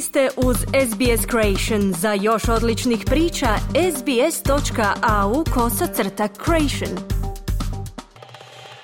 Ste uz SBS Creation. Za još odličnih priča, sbs.au kosacrta creation.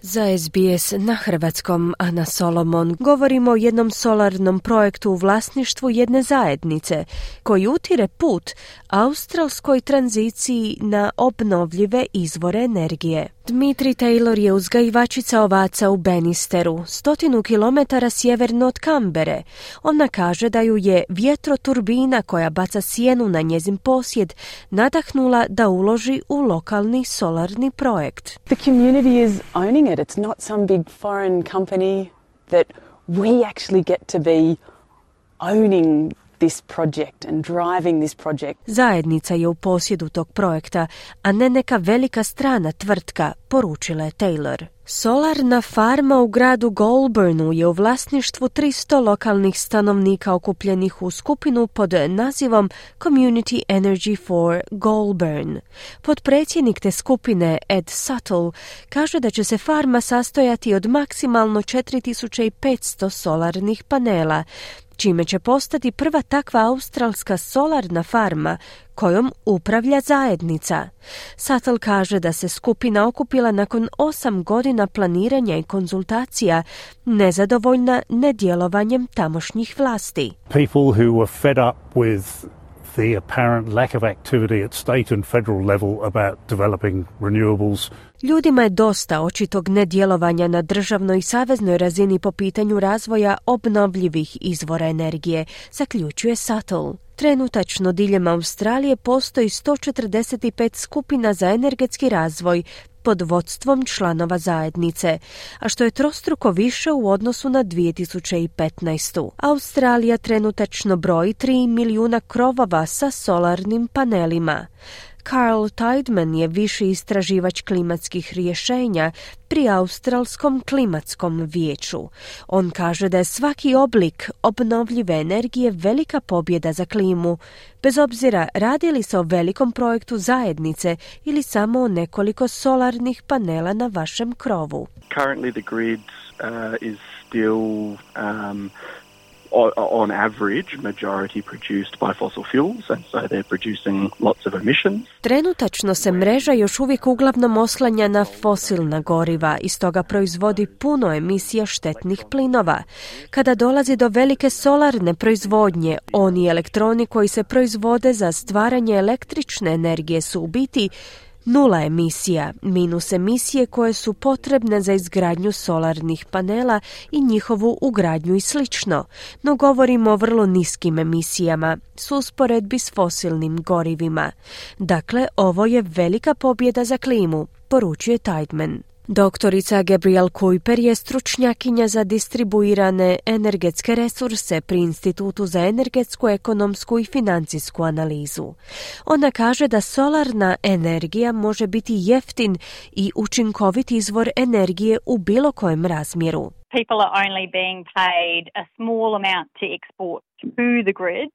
Za SBS na hrvatskom Ana Solomon govorimo o jednom solarnom projektu u vlasništvu jedne zajednice koji utire put australskoj tranziciji na obnovljive izvore energije. Dmitri Taylor je uzgajivačica ovaca u Benisteru, stotinu kilometara sjeverno od Kambere. Ona kaže da ju je vjetroturbina koja baca sjenu na njezin posjed nadahnula da uloži u lokalni solarni projekt. The community is owning it. It's not some big foreign company that we actually get to be owning this project and driving this project. Zajednica je u posjedu tog projekta, a ne neka velika strana tvrtka, poručila je Taylor. Solarna farma u gradu Goulburnu je u vlasništvu 300 lokalnih stanovnika okupljenih u skupinu pod nazivom Community Energy for Goulburn. Podpredsjednik te skupine Ed Suttle kaže da će se farma sastojati od maksimalno 4500 solarnih panela, čime će postati prva takva australska solarna farma kojom upravlja zajednica. Satel kaže da se skupina okupila nakon osam godina planiranja i konzultacija, nezadovoljna nedjelovanjem tamošnjih vlasti. People who were fed up with the apparent lack of activity at state and federal level about developing renewables. Ljudima je dosta očitog nedjelovanja na državnoj i saveznoj razini po pitanju razvoja obnovljivih izvora energije, zaključuje Sattel. Trenutačno diljem Australije postoji 145 skupina za energetski razvoj, pod vodstvom članova zajednice, a što je trostruko više u odnosu na 2015. Australija trenutačno broji 3 milijuna krovova sa solarnim panelima. Carl Tideman je viši istraživač klimatskih rješenja pri Australskom klimatskom vijeću. On kaže da je svaki oblik obnovljive energije velika pobjeda za klimu, bez obzira radi li se o velikom projektu zajednice ili samo o nekoliko solarnih panela na vašem krovu. Currently the grid uh, is still um, on average majority produced by fossil fuels and so they're producing lots of emissions. Trenutačno se mreža još uvijek uglavnom oslanja na fosilna goriva i stoga proizvodi puno emisija štetnih plinova. Kada dolazi do velike solarne proizvodnje, oni elektroni koji se proizvode za stvaranje električne energije su u biti Nula emisija, minus emisije koje su potrebne za izgradnju solarnih panela i njihovu ugradnju i slično, no govorimo o vrlo niskim emisijama, s usporedbi s fosilnim gorivima. Dakle, ovo je velika pobjeda za klimu, poručuje Tideman. Doktorica Gabriel Kuiper je stručnjakinja za distribuirane energetske resurse pri Institutu za energetsku, ekonomsku i financijsku analizu. Ona kaže da solarna energija može biti jeftin i učinkovit izvor energije u bilo kojem razmjeru. People are only being paid a small amount to export to the grid,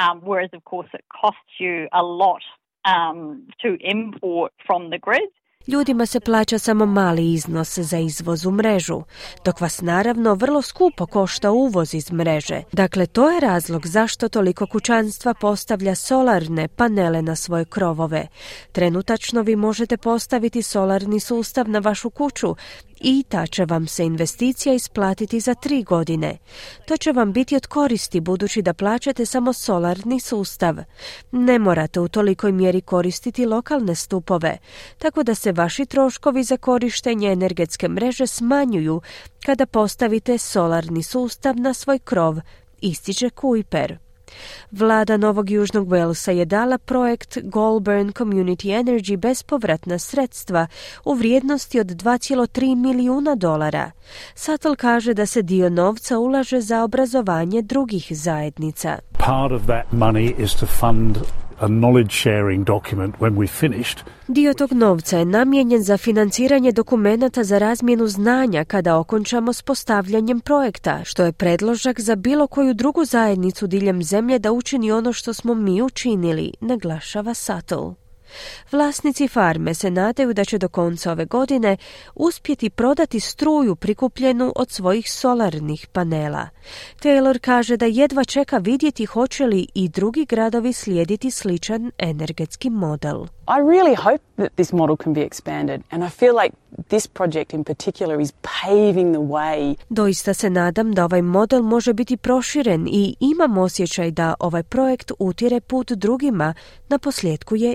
um, whereas of course it costs you a lot um, to import from the grid. Ljudima se plaća samo mali iznos za izvoz u mrežu, dok vas naravno vrlo skupo košta uvoz iz mreže. Dakle, to je razlog zašto toliko kućanstva postavlja solarne panele na svoje krovove. Trenutačno vi možete postaviti solarni sustav na vašu kuću i ta će vam se investicija isplatiti za tri godine. To će vam biti od koristi budući da plaćate samo solarni sustav. Ne morate u tolikoj mjeri koristiti lokalne stupove, tako da se vaši troškovi za korištenje energetske mreže smanjuju kada postavite solarni sustav na svoj krov, ističe Kuiper. Vlada Novog Južnog Walesa je dala projekt Goulburn Community Energy bespovratna sredstva u vrijednosti od 2,3 milijuna dolara. Sattel kaže da se dio novca ulaže za obrazovanje drugih zajednica. Part of that money is to fund a knowledge sharing document when we finished. Dio tog novca je namijenjen za financiranje dokumenata za razmjenu znanja kada okončamo s postavljanjem projekta, što je predložak za bilo koju drugu zajednicu diljem zemlje da učini ono što smo mi učinili, naglašava Sato. Vlasnici farme se nadaju da će do konca ove godine uspjeti prodati struju prikupljenu od svojih solarnih panela. Taylor kaže da jedva čeka vidjeti hoće li i drugi gradovi slijediti sličan energetski model. I really hope that this model can be expanded and I feel like this project in particular is paving the way. Doista se nadam da ovaj model može biti proširen i imam osjećaj da ovaj projekt utire put drugima, na posljedku je